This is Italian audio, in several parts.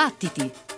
Battiti!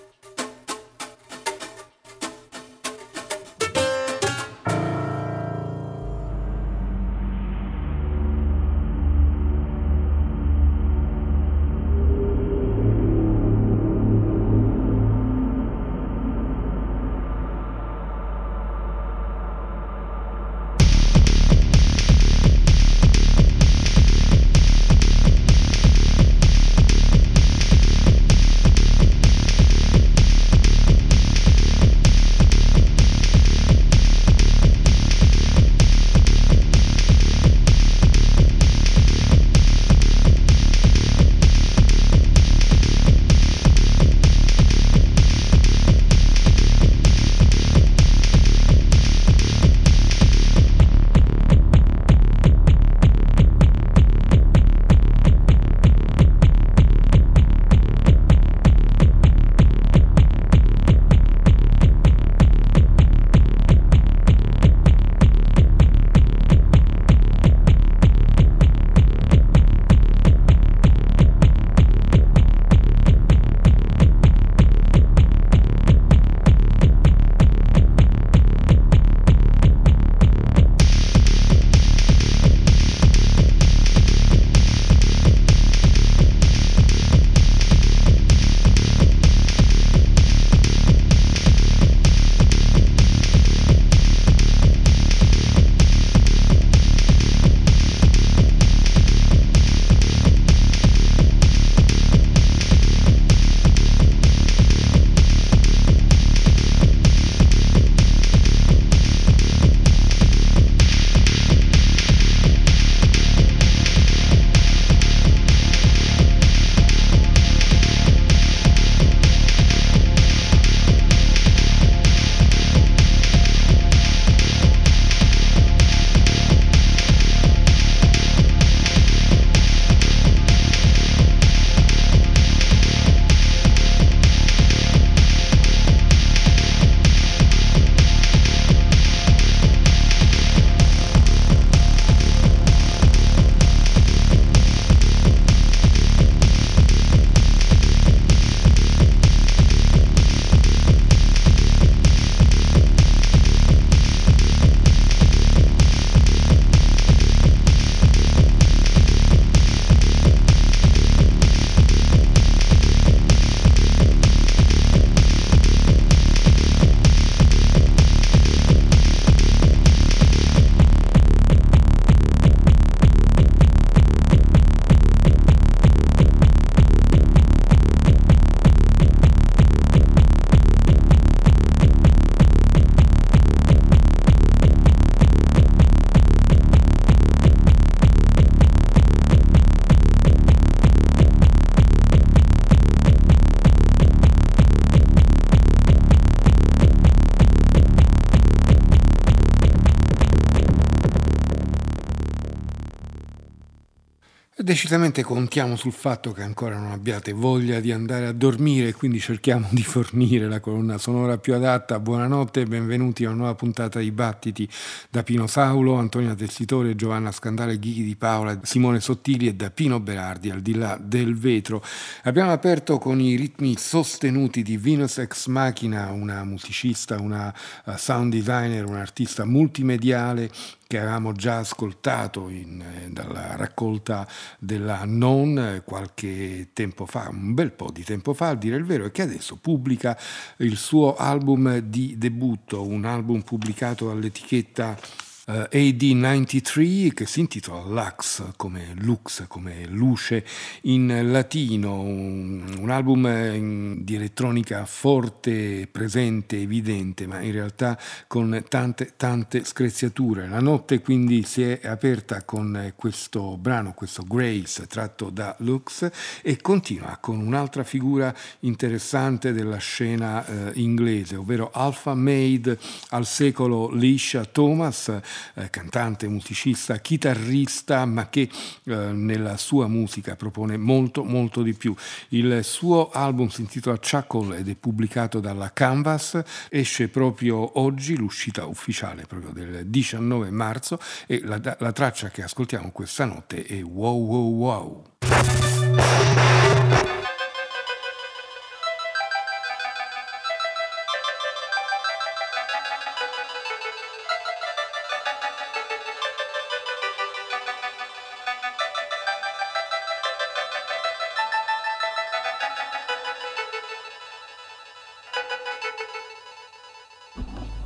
Decisamente contiamo sul fatto che ancora non abbiate voglia di andare a dormire, quindi cerchiamo di fornire la colonna sonora più adatta. Buonanotte e benvenuti a una nuova puntata di Battiti da Pino Saulo, Antonia Tessitore, Giovanna Scandale, Ghighi di Paola, Simone Sottili e da Pino Berardi al di là del vetro. Abbiamo aperto con i ritmi sostenuti di Venus Ex Machina, una musicista, una uh, sound designer, un'artista multimediale che avevamo già ascoltato in, eh, dalla raccolta della Non eh, qualche tempo fa, un bel po' di tempo fa, a dire il vero, e che adesso pubblica il suo album di debutto, un album pubblicato dall'etichetta uh, eh, AD93 che si intitola Lux come Lux, come luce in latino, un, un album in, di elettronica forte, presente, evidente, ma in realtà con tante tante screziature. La notte quindi si è aperta con questo brano, questo Grace tratto da Lux e continua con un'altra figura interessante della scena eh, inglese, ovvero Alpha Made al secolo Lisha Thomas, eh, cantante, musicista, chitarrista, ma che eh, nella sua musica propone molto, molto di più. Il suo album si intitola Chuckle ed è pubblicato dalla Canvas, esce proprio oggi, l'uscita ufficiale proprio del 19 marzo e la, la traccia che ascoltiamo questa notte è Wow Wow Wow.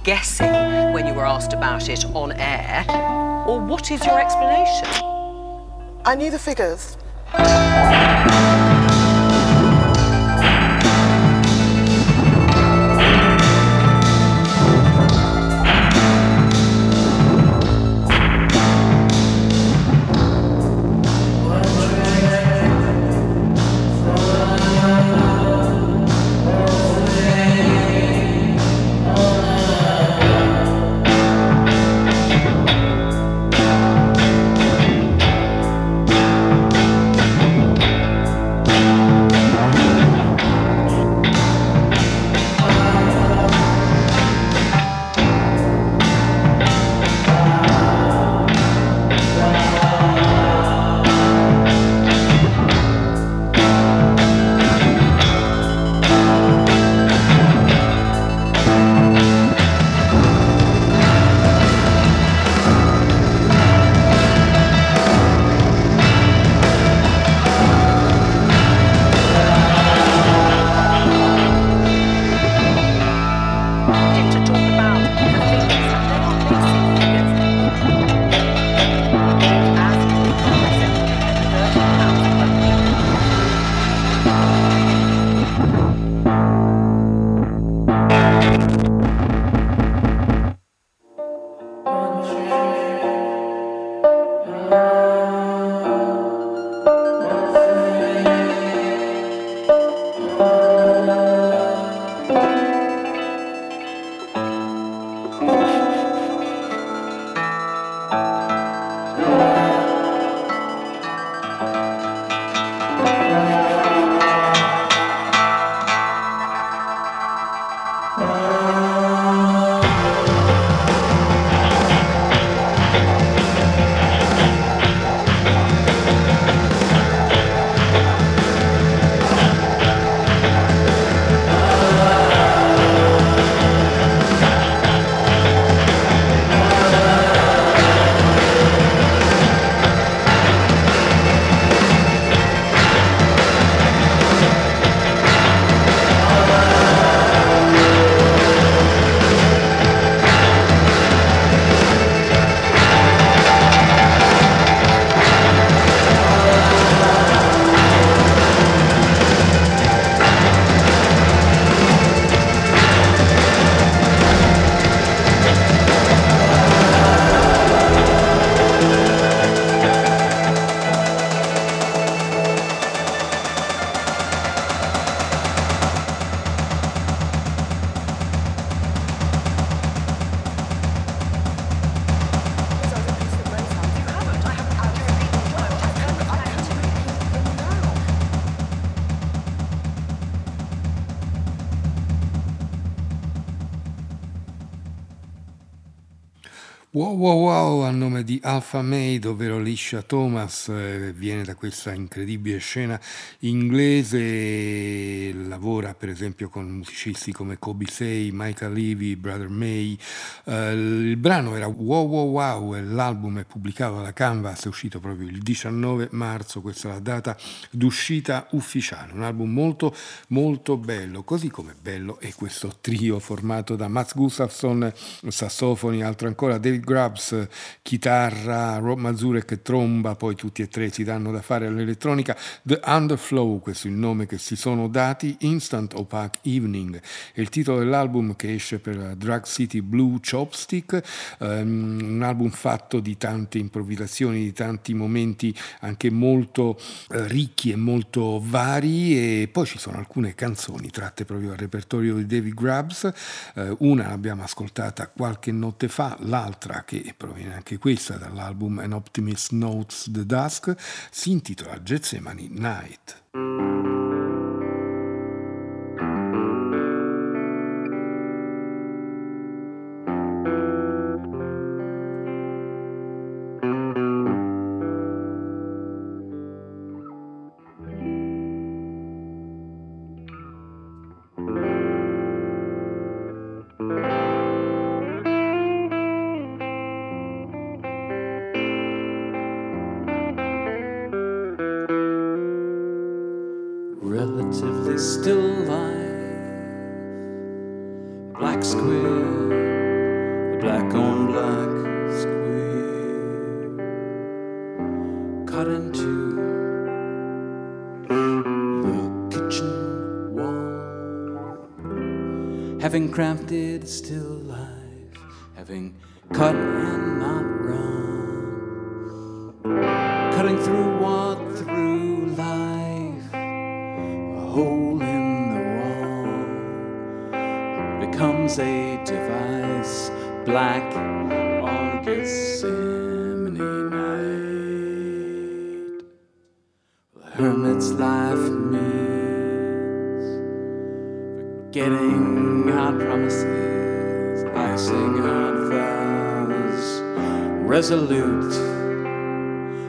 Guessing when you were asked about it on air? Or what is your explanation? I knew the figures. Wow wow wow a nome di Alpha Maid, ovvero Lisha Thomas, eh, viene da questa incredibile scena inglese, lavora per esempio con musicisti come Kobe Say, Michael Levy, Brother May. Eh, il brano era Wow Wow Wow e l'album è pubblicato alla Canvas, è uscito proprio il 19 marzo, questa è la data d'uscita ufficiale. Un album molto molto bello, così come bello è questo trio formato da Mats Gustafsson, sassofoni, altro ancora David Grubbs, chitarra, Rob Mazurek, tromba, poi tutti e tre si danno da fare all'elettronica. The Underflow, questo è il nome che si sono dati, Instant Opaque Evening, è il titolo dell'album che esce per Drug City Blue Chopstick, um, un album fatto di tante improvvisazioni, di tanti momenti anche molto uh, ricchi e molto vari e poi ci sono alcune canzoni tratte proprio dal repertorio di David Grubbs, uh, una l'abbiamo ascoltata qualche notte fa, l'altra che proviene anche questa dall'album An Optimist Notes the Dusk, si intitola Getsemani Night. Still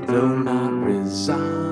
though not resolved.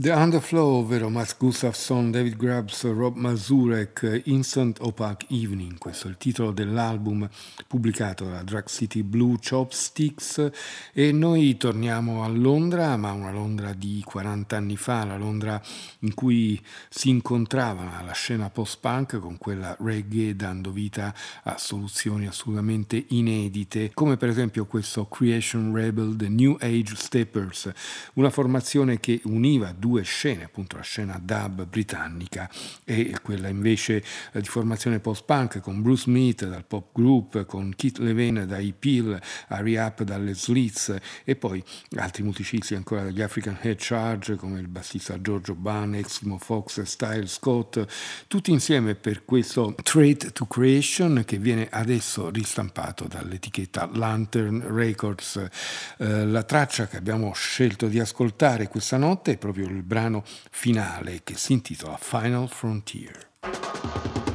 The Underflow, ovvero Mats Gustafsson, David Grubbs, Rob Mazurek, Instant Opaque Evening, questo è il titolo dell'album pubblicato da Drug City Blue Chopsticks. E noi torniamo a Londra, ma una Londra di 40 anni fa, la Londra in cui si incontrava la scena post-punk con quella reggae dando vita a soluzioni assolutamente inedite, come per esempio questo Creation Rebel The New Age Steppers, una formazione che univa due scene, appunto la scena dub britannica e quella invece di formazione post-punk con Bruce Smith dal pop group, con Keith Levene dai Peel, Harry Up dalle Slits e poi altri musicisti ancora dagli African Head Charge come il bassista Giorgio Ban, Eximo Fox, Style Scott, tutti insieme per questo Trade to Creation che viene adesso ristampato dall'etichetta Lantern Records. Eh, la traccia che abbiamo scelto di ascoltare questa notte è proprio il brano finale che si intitola Final Frontier.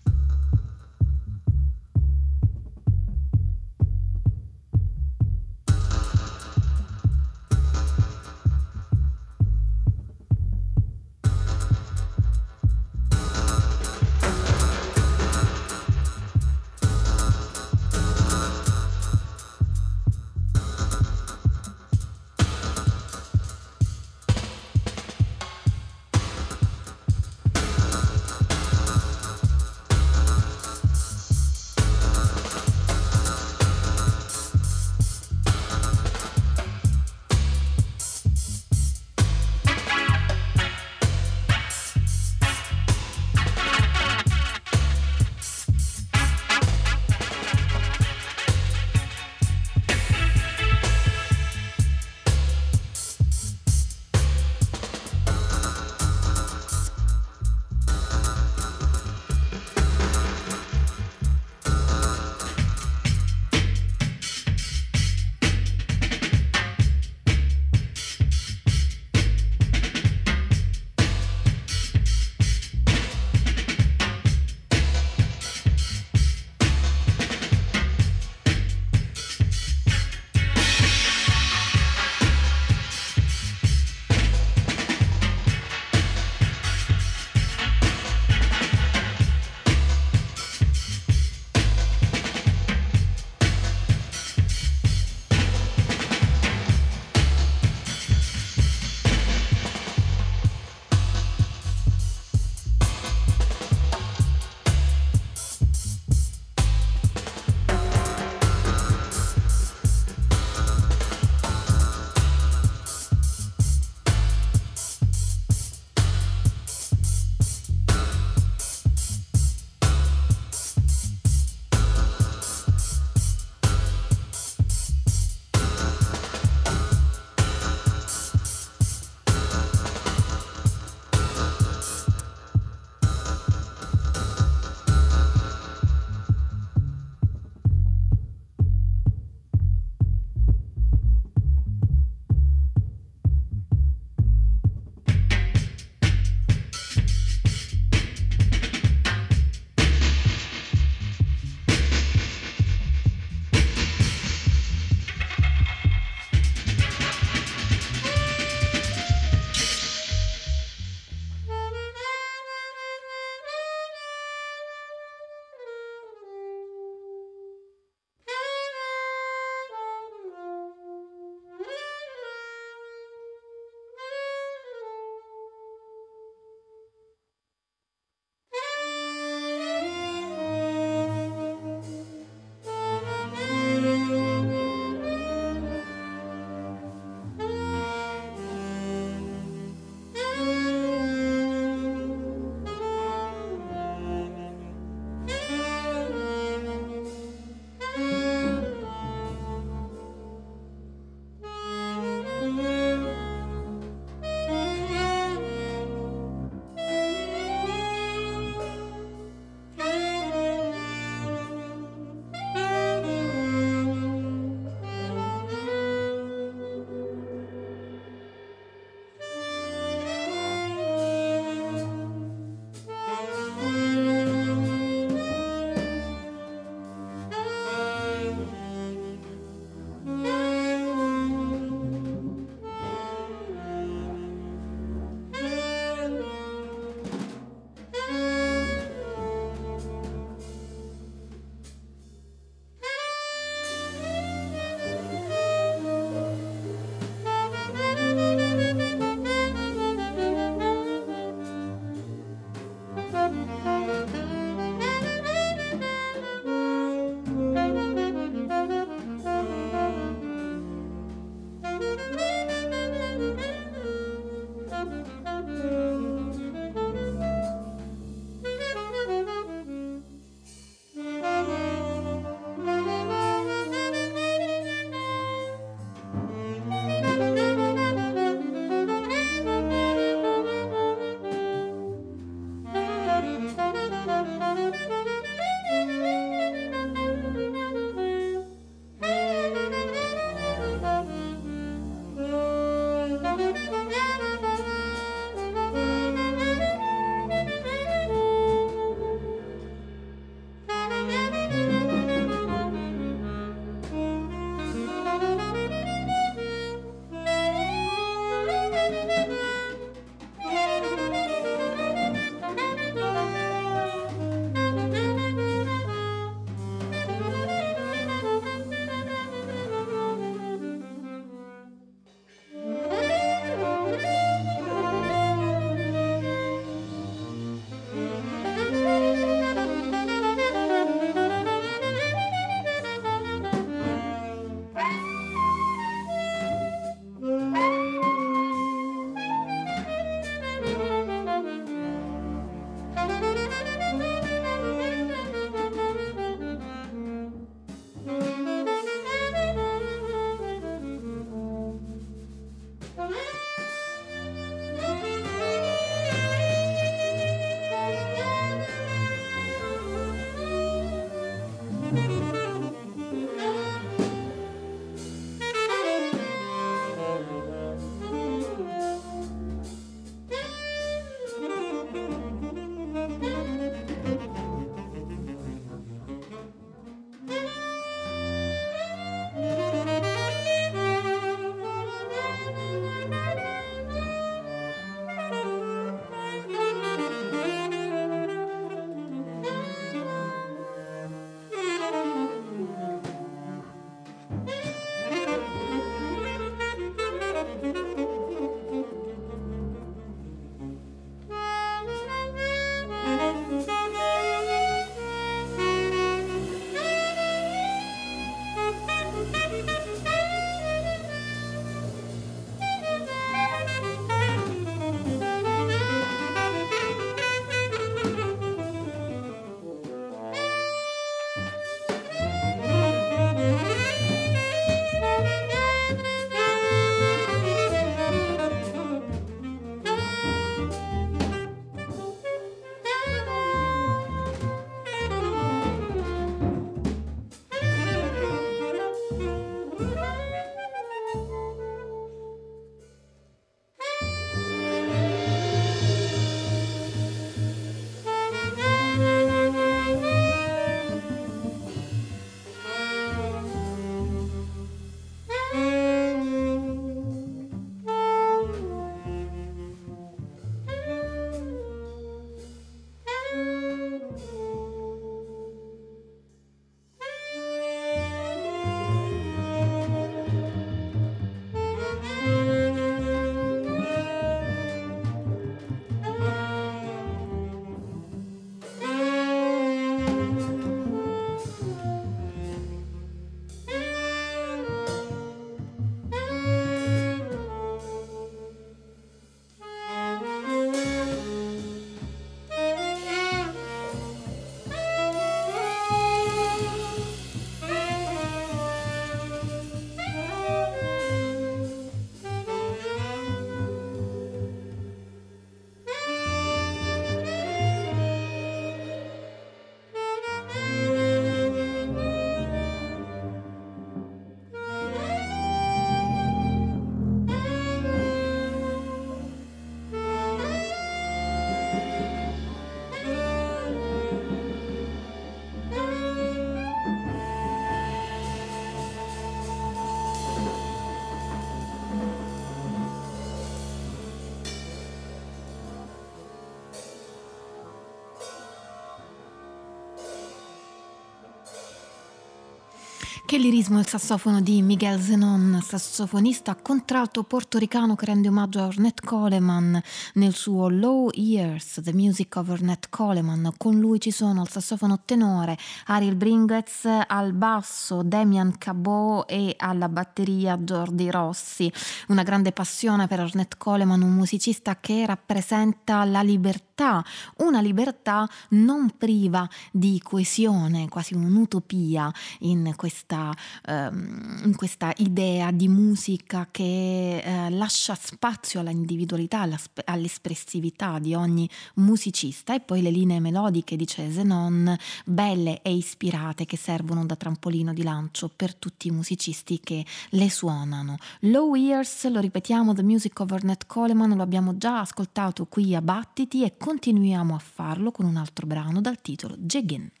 Che lirismo il sassofono di Miguel Zenon, sassofonista contralto portoricano che rende omaggio a Ornette Coleman nel suo Low Years, The Music of Ornette Coleman. Con lui ci sono al sassofono tenore Ariel Bringetz, al basso Damian Cabot e alla batteria Jordi Rossi. Una grande passione per Ornette Coleman, un musicista che rappresenta la libertà, una libertà non priva di coesione, quasi un'utopia in questa ehm, in questa idea di musica che eh, lascia spazio alla individualità, all'espressività di ogni musicista e poi le linee melodiche, dice Zenon, belle e ispirate che servono da trampolino di lancio per tutti i musicisti che le suonano. Low Ears, lo ripetiamo, The Music of Ornette Coleman, lo abbiamo già ascoltato qui a Battiti e continuiamo a farlo con un altro brano dal titolo Jiggin'.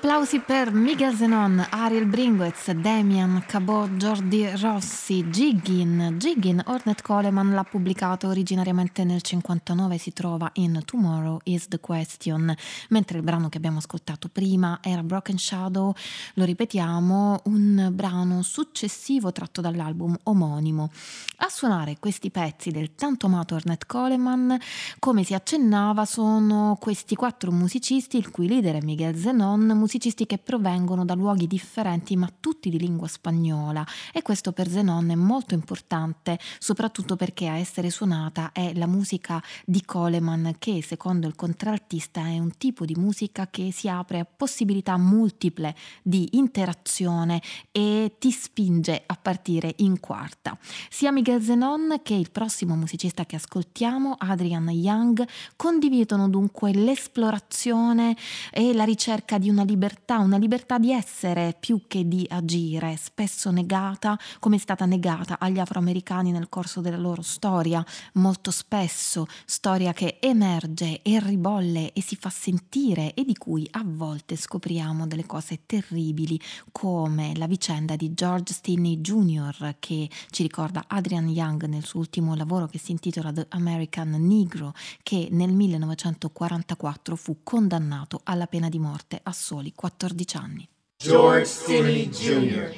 Applausi per Miguel Zenon, Ariel Bringuez, Damian, Cabot, Jordi Rossi, Jiggin. Jiggin, Ornette Coleman l'ha pubblicato originariamente nel 59, si trova in Tomorrow is the Question, mentre il brano che abbiamo ascoltato prima era Broken Shadow, lo ripetiamo, un brano successivo tratto dall'album omonimo. A suonare questi pezzi del tanto amato Ornette Coleman, come si accennava, sono questi quattro musicisti, il cui leader è Miguel Zenon, musicisti che provengono da luoghi differenti ma tutti di lingua spagnola e questo per Zenon è molto importante soprattutto perché a essere suonata è la musica di Coleman che secondo il contraltista è un tipo di musica che si apre a possibilità multiple di interazione e ti spinge a partire in quarta. Sia Miguel Zenon che il prossimo musicista che ascoltiamo, Adrian Young, condividono dunque l'esplorazione e la ricerca di una libertà, una libertà di essere più che di agire, spesso negata come è stata negata agli afroamericani nel corso della loro storia, molto spesso storia che emerge e ribolle e si fa sentire e di cui a volte scopriamo delle cose terribili come la vicenda di George Stinney Jr. che ci ricorda Adrian Young nel suo ultimo lavoro che si intitola The American Negro che nel 1944 fu condannato alla pena di morte a soli 14 anni. George Stinney Jr.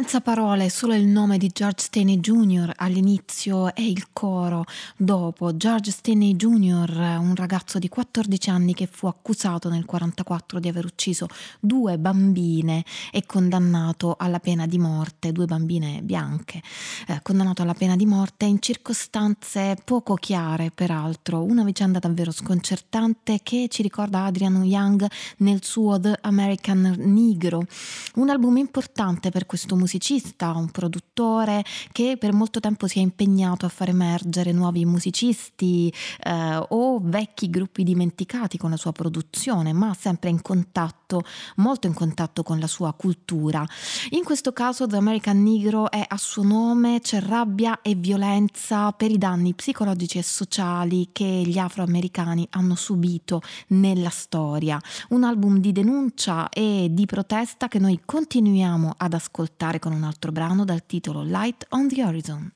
Senza parole, solo il nome di George Stanley Jr. all'inizio e il coro dopo. George Stanley Jr., un ragazzo di 14 anni che fu accusato nel 1944 di aver ucciso due bambine e condannato alla pena di morte, due bambine bianche, eh, condannato alla pena di morte in circostanze poco chiare, peraltro. Una vicenda davvero sconcertante che ci ricorda Adrian Young nel suo The American Negro, un album importante per questo questo musicista, un produttore che per molto tempo si è impegnato a far emergere nuovi musicisti eh, o vecchi gruppi dimenticati con la sua produzione, ma sempre in contatto, molto in contatto con la sua cultura. In questo caso The American Negro è a suo nome, c'è rabbia e violenza per i danni psicologici e sociali che gli afroamericani hanno subito nella storia. Un album di denuncia e di protesta che noi continuiamo ad ascoltare con un altro brano dal titolo Light on the Horizon.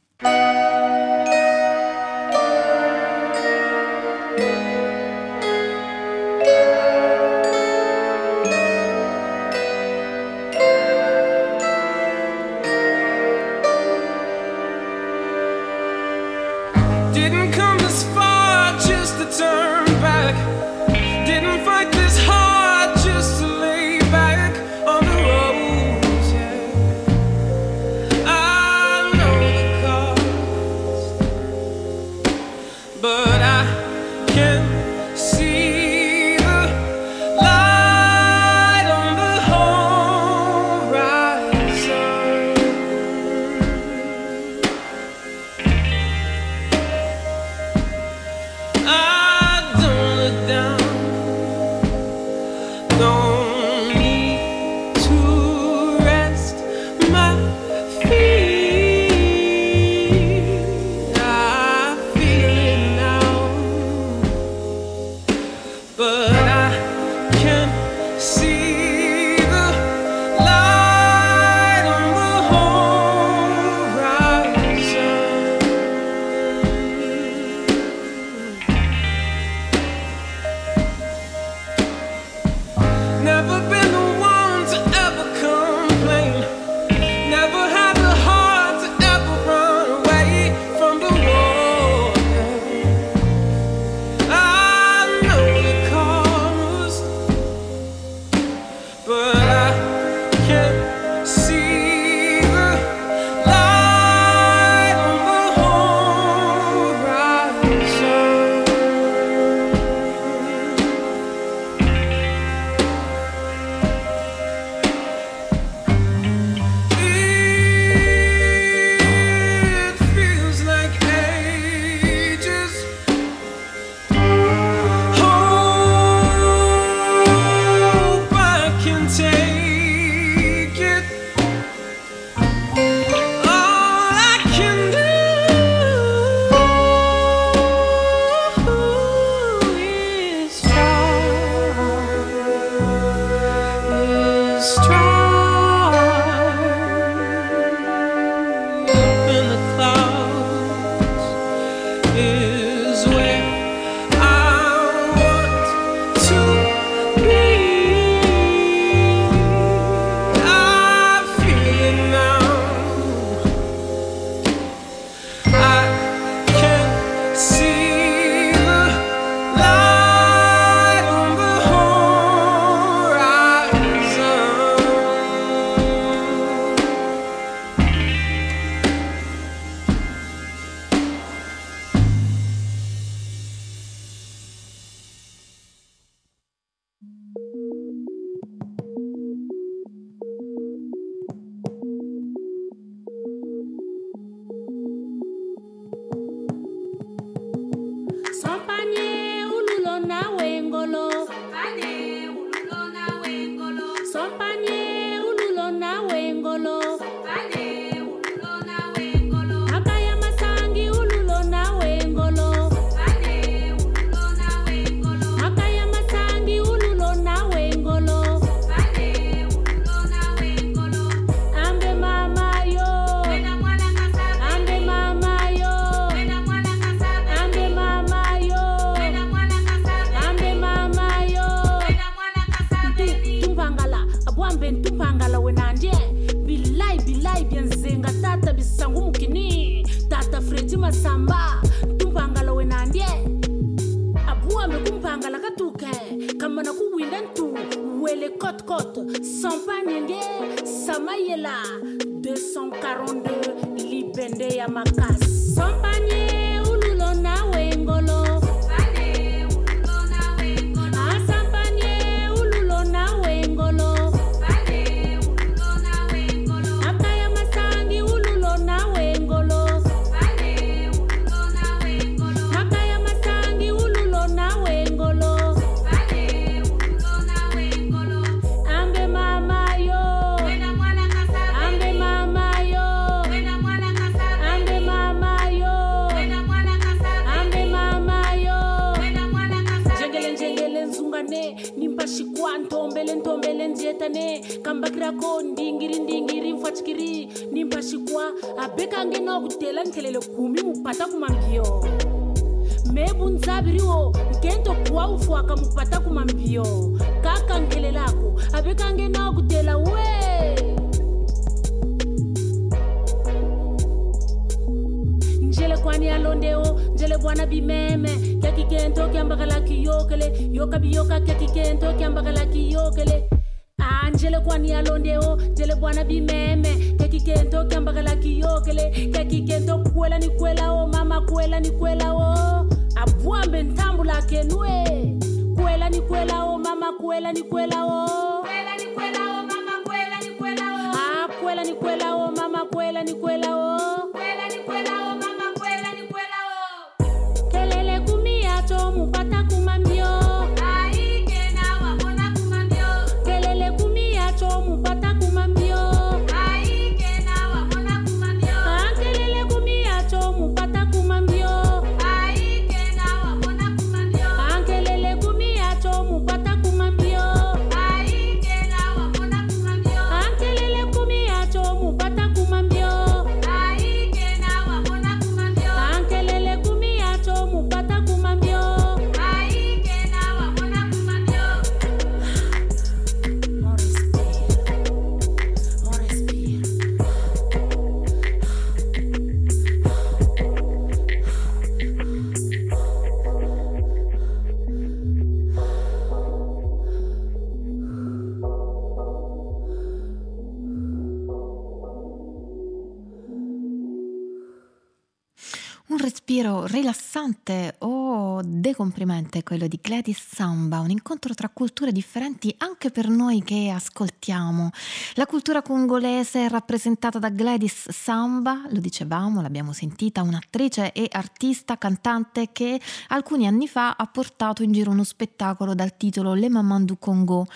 Decomprimente quello di Gladys Samba, un incontro tra culture differenti anche per noi che ascoltiamo. La cultura congolese è rappresentata da Gladys Samba, lo dicevamo, l'abbiamo sentita, un'attrice e artista cantante che alcuni anni fa ha portato in giro uno spettacolo dal titolo Le Maman du Congo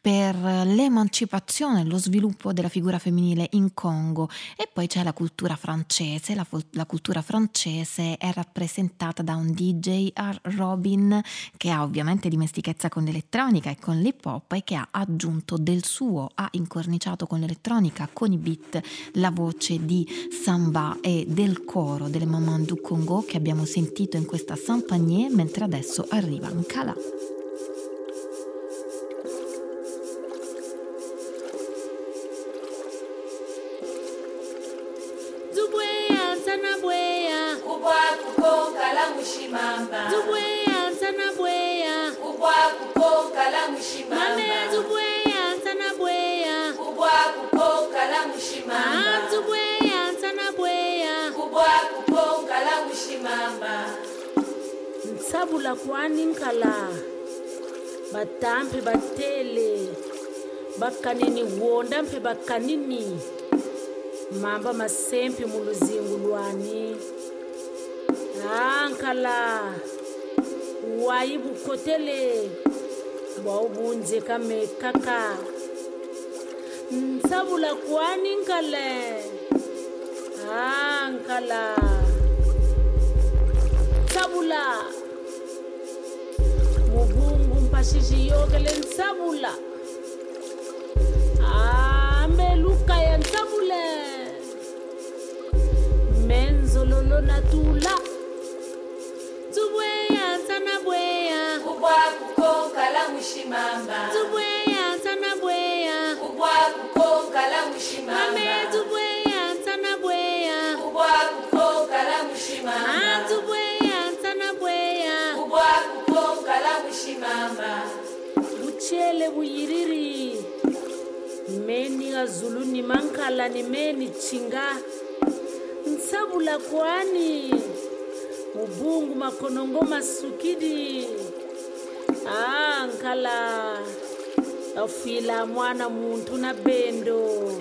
per l'emancipazione e lo sviluppo della figura femminile in Congo. E poi c'è la cultura francese, la, la cultura francese è rappresentata da un DJ R. Robin che ha ovviamente dimestichezza con l'elettronica e con l'hip hop e che ha aggiunto del suo, ha incorniciato con l'elettronica, con i beat, la voce di Samba e del coro delle Maman du Congo che abbiamo sentito in questa Sampagné mentre adesso arriva Nkala. bafwani batampe batambi batele. Bakanini wonda mphi bakanini. Mamba masemphi muluzingu lwani. Ankhala wayi bukotele. Bwaubunje kamekaka nsabula kwani nkale? Ankala nsabula amashishi yokele ntsavula hambe luka ya ntsavule menzololo na tula. Tubweya ntsana bweya. Ubwakukokala mushimamba. Tubweya ntsana bweya. Ubwakukonkala mushimamba. Bushele buyiriri. Meni ga zulu ni meni chinga. Nsabula kwani. Mubungu makonongo masukidi. Ah nkala. Afila mwana muntu na bendo.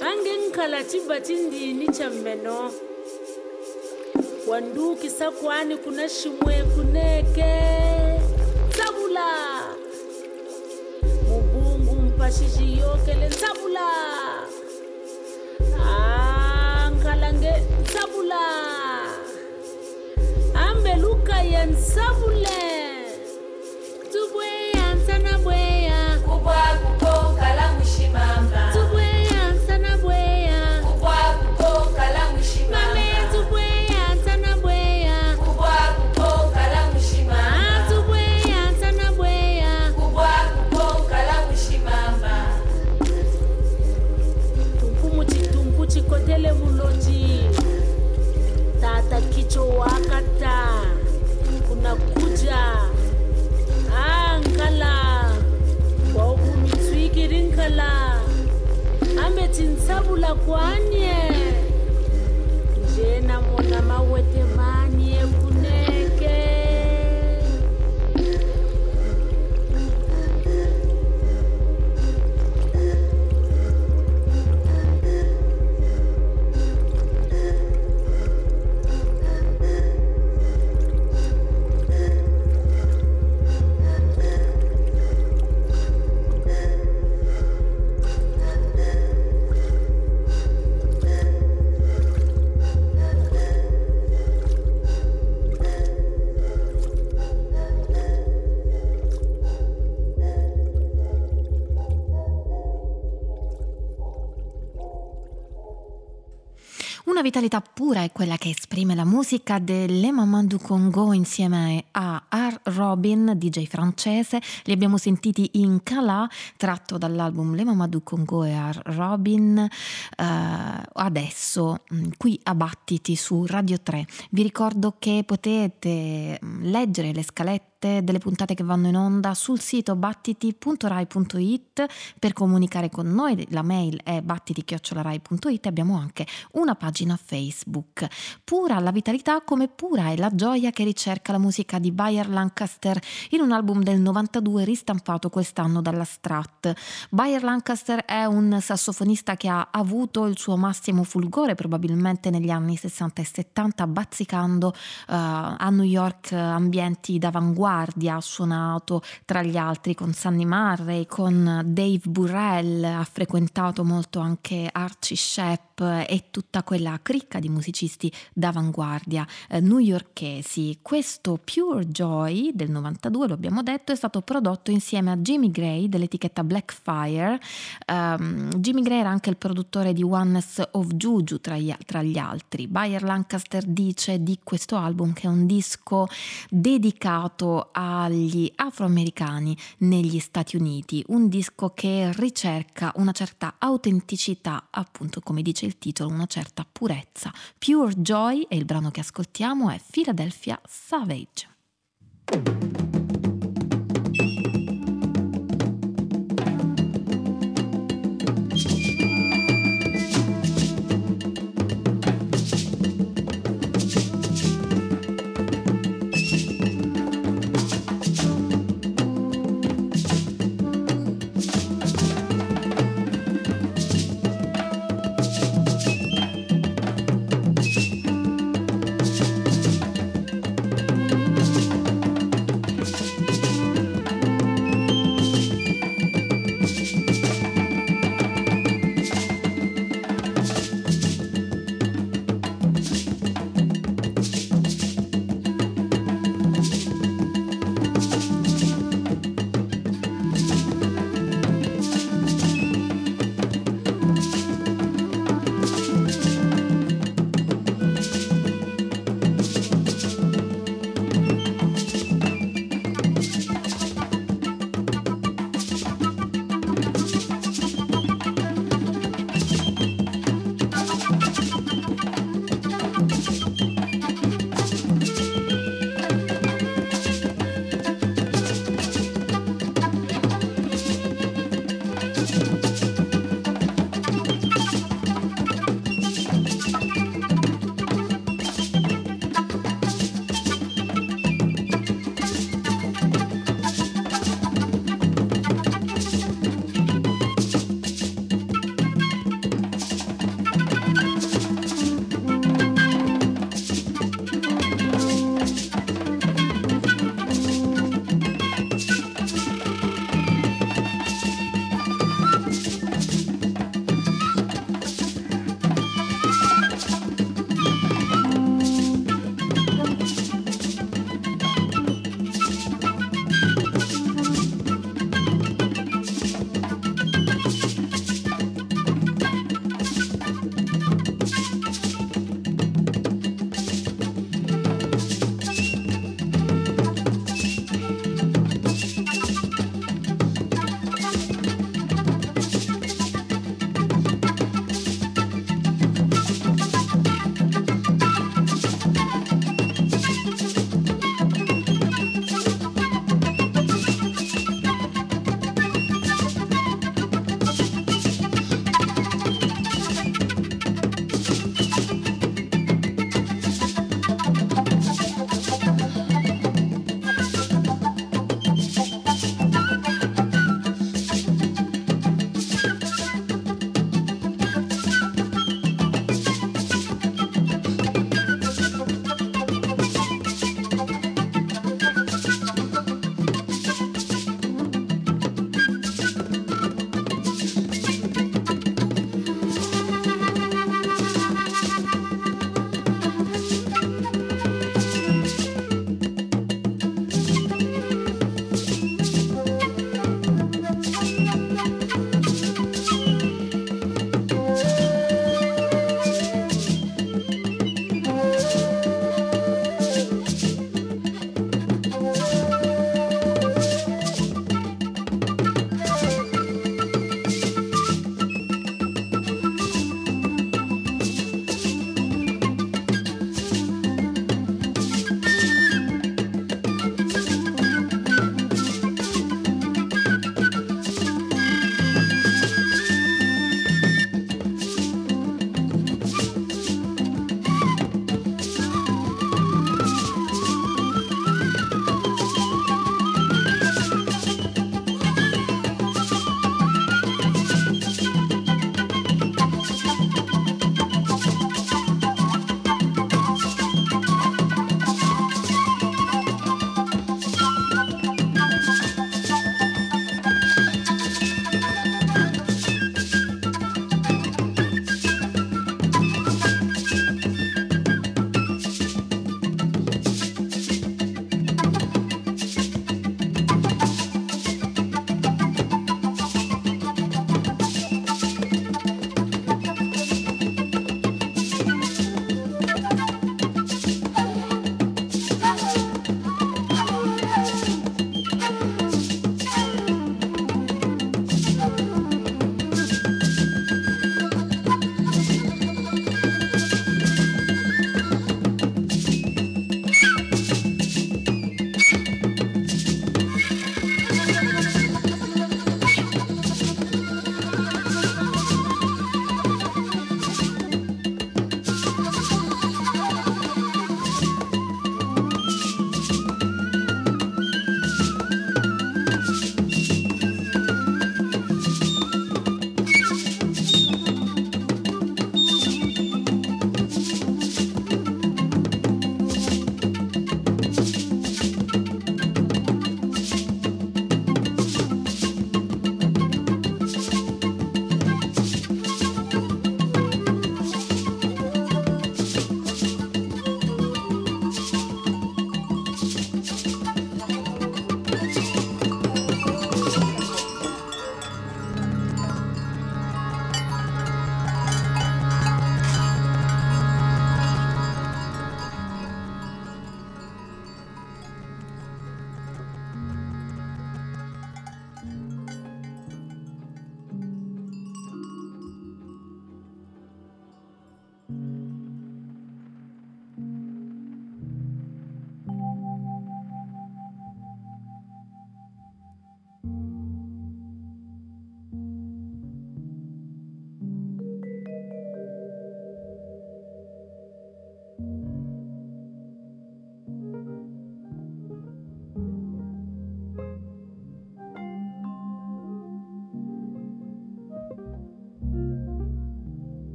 Ange nkhala chiba chindini cha mmeno wandukisa kwani kuna shimwe kuneke mashishi yokele ntsavula ankhalange ntsavula ambeluka ye ntsavule Una vitalità pura è quella che esprime la musica delle Mamadou Congo insieme a R. Robin, DJ francese. Li abbiamo sentiti in Kala, tratto dall'album Le Mamadou Congo e R. Robin. Eh, adesso, mh, qui a Battiti su Radio 3. Vi ricordo che potete mh, leggere le scalette delle puntate che vanno in onda sul sito battiti.rai.it per comunicare con noi. La mail è battiti.rai.it e abbiamo anche una pagina Facebook. Pura la vitalità come pura è la gioia che ricerca la musica di Bayer Lancaster in un album del 92 ristampato quest'anno dalla Strat. Bayer Lancaster è un sassofonista che ha avuto il suo massimo fulgore probabilmente negli anni 60 e 70 bazzicando eh, a New York eh, ambienti d'avanguardia, ha suonato tra gli altri con Sunny Marray, con Dave Burrell, ha frequentato molto anche Archie Shepp e tutta quella cricca di musicisti d'avanguardia eh, newyorkesi. Questo Pure Joy del 92, lo abbiamo detto, è stato prodotto insieme a Jimmy Gray dell'etichetta Blackfire. Um, Jimmy Gray era anche il produttore di Oneness of Juju tra gli, tra gli altri. Bayer Lancaster dice di questo album che è un disco dedicato agli afroamericani negli Stati Uniti, un disco che ricerca una certa autenticità, appunto come dice il titolo, una certa purezza. Pure Joy e il brano che ascoltiamo è Philadelphia Savage.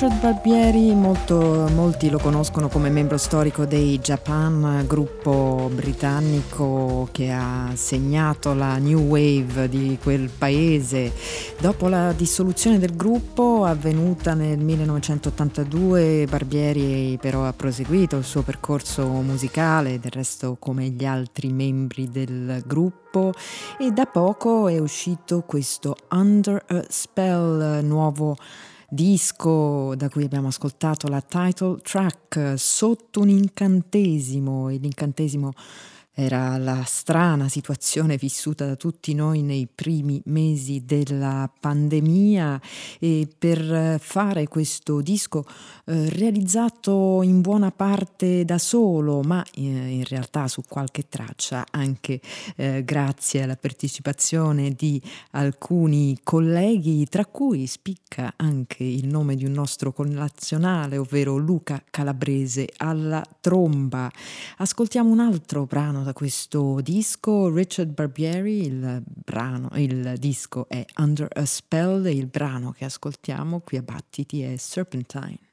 Richard Barbieri, molto, molti lo conoscono come membro storico dei Japan, gruppo britannico che ha segnato la new wave di quel paese. Dopo la dissoluzione del gruppo avvenuta nel 1982, Barbieri però ha proseguito il suo percorso musicale, del resto come gli altri membri del gruppo e da poco è uscito questo Under a Spell nuovo disco da cui abbiamo ascoltato la title track sotto un incantesimo e l'incantesimo era la strana situazione vissuta da tutti noi nei primi mesi della pandemia e per fare questo disco eh, realizzato in buona parte da solo, ma eh, in realtà su qualche traccia anche eh, grazie alla partecipazione di alcuni colleghi, tra cui spicca anche il nome di un nostro connazionale, ovvero Luca Calabrese alla tromba. Ascoltiamo un altro brano da questo disco, Richard Barbieri, il brano, il disco è Under a Spell e il brano che ascoltiamo qui a Battiti è Serpentine.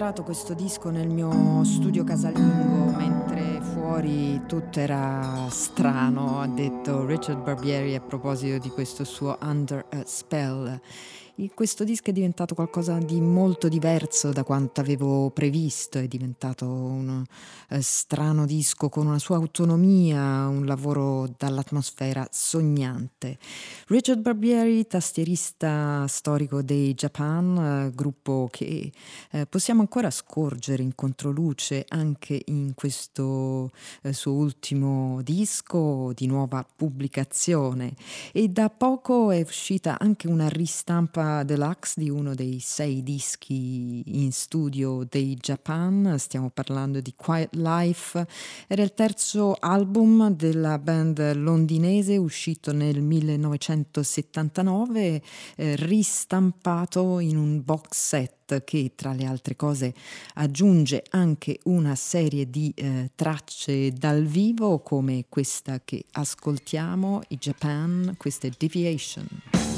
Registrato questo disco nel mio studio casalingo mentre fuori tutto era strano, ha detto Richard Barbieri a proposito di questo suo Under a Spell. Questo disco è diventato qualcosa di molto diverso da quanto avevo previsto, è diventato un eh, strano disco con una sua autonomia, un lavoro dall'atmosfera sognante. Richard Barbieri, tastierista storico dei Japan, eh, gruppo che eh, possiamo ancora scorgere in controluce anche in questo eh, suo ultimo disco di nuova pubblicazione e da poco è uscita anche una ristampa deluxe di uno dei sei dischi in studio dei Japan, stiamo parlando di Quiet Life, era il terzo album della band londinese uscito nel 1979, eh, ristampato in un box set che tra le altre cose aggiunge anche una serie di eh, tracce dal vivo come questa che ascoltiamo, i Japan, questa è Deviation.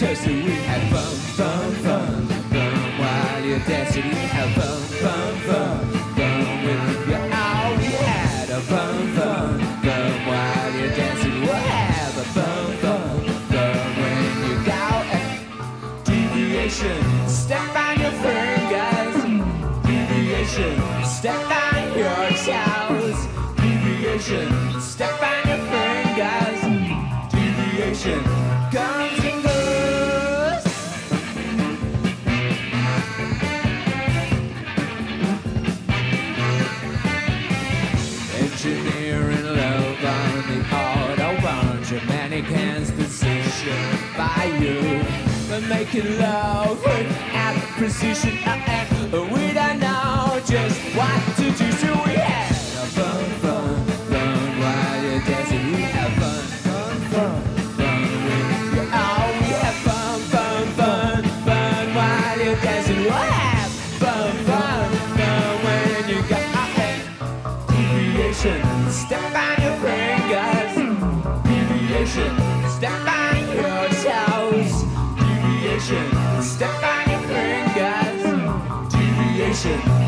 toast and we had fun, fun. making love without precision. I am Deviation.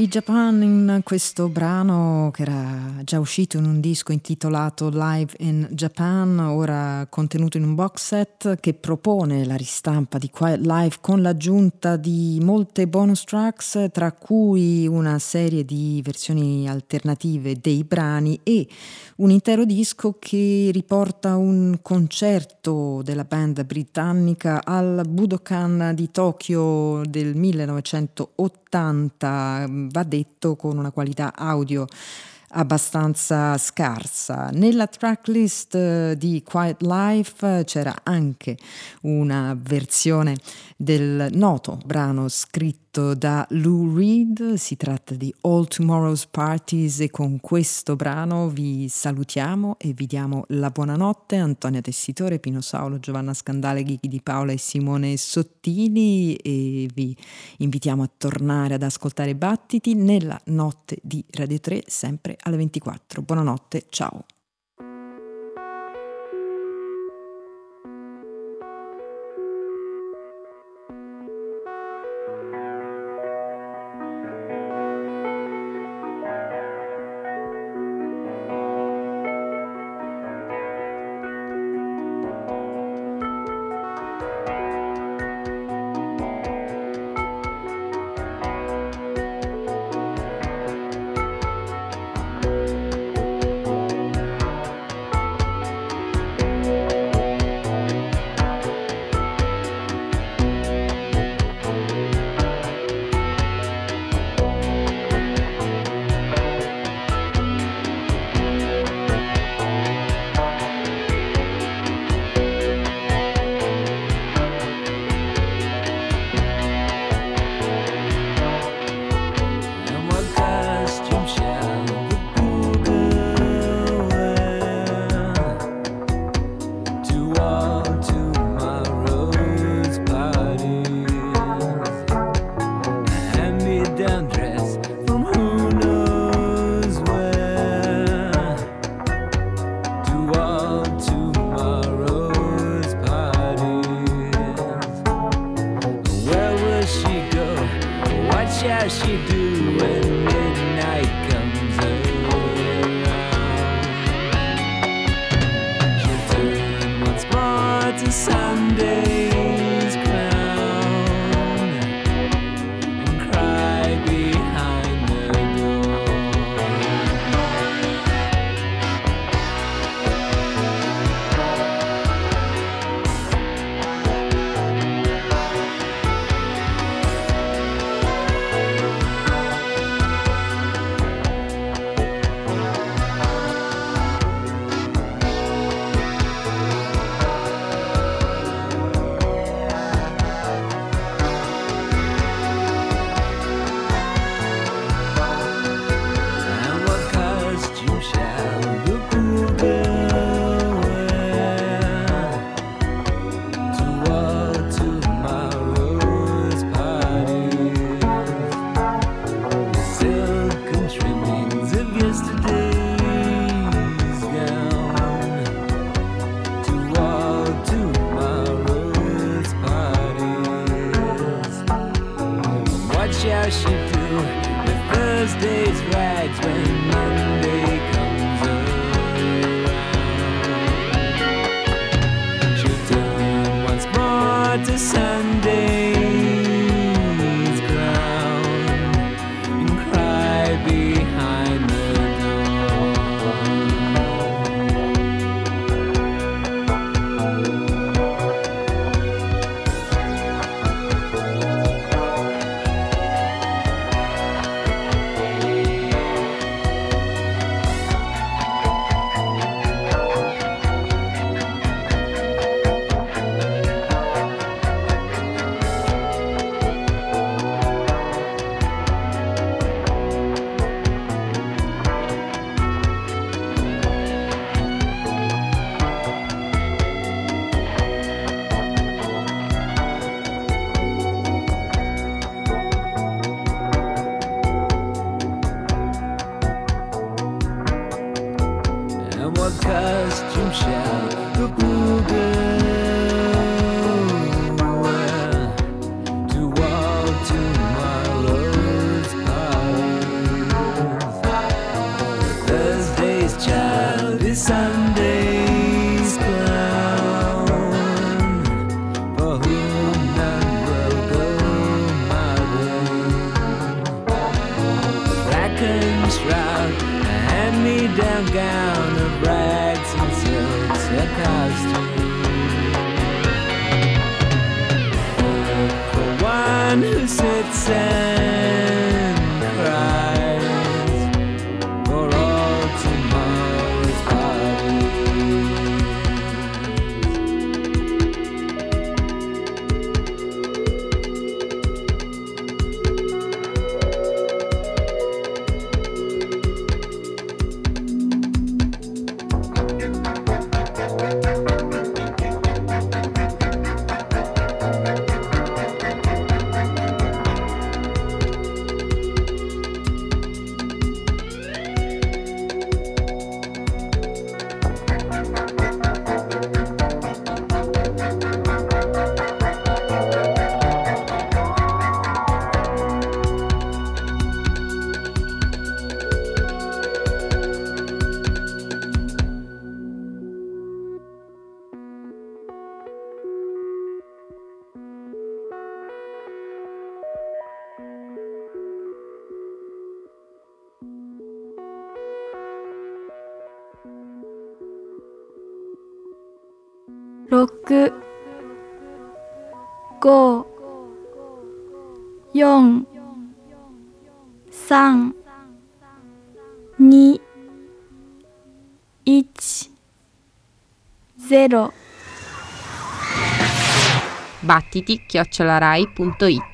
I Japan in questo brano che era già uscito in un disco intitolato Live in Japan, ora contenuto in un box set che propone la ristampa di Quiet Live con l'aggiunta di molte bonus tracks, tra cui una serie di versioni alternative dei brani e un intero disco che riporta un concerto della band britannica al Budokan di Tokyo del 1980 va detto con una qualità audio abbastanza scarsa. Nella tracklist eh, di Quiet Life c'era anche una versione del noto brano scritto da Lou Reed, si tratta di All Tomorrow's Parties e con questo brano vi salutiamo e vi diamo la buonanotte. Antonia Tessitore, Pino Saulo, Giovanna Scandale, Ghichi di Paola e Simone Sottili e vi invitiamo a tornare ad ascoltare Battiti nella notte di Radio 3 sempre alle 24. Buonanotte, ciao. go yong san ni ich chiocciolarai.it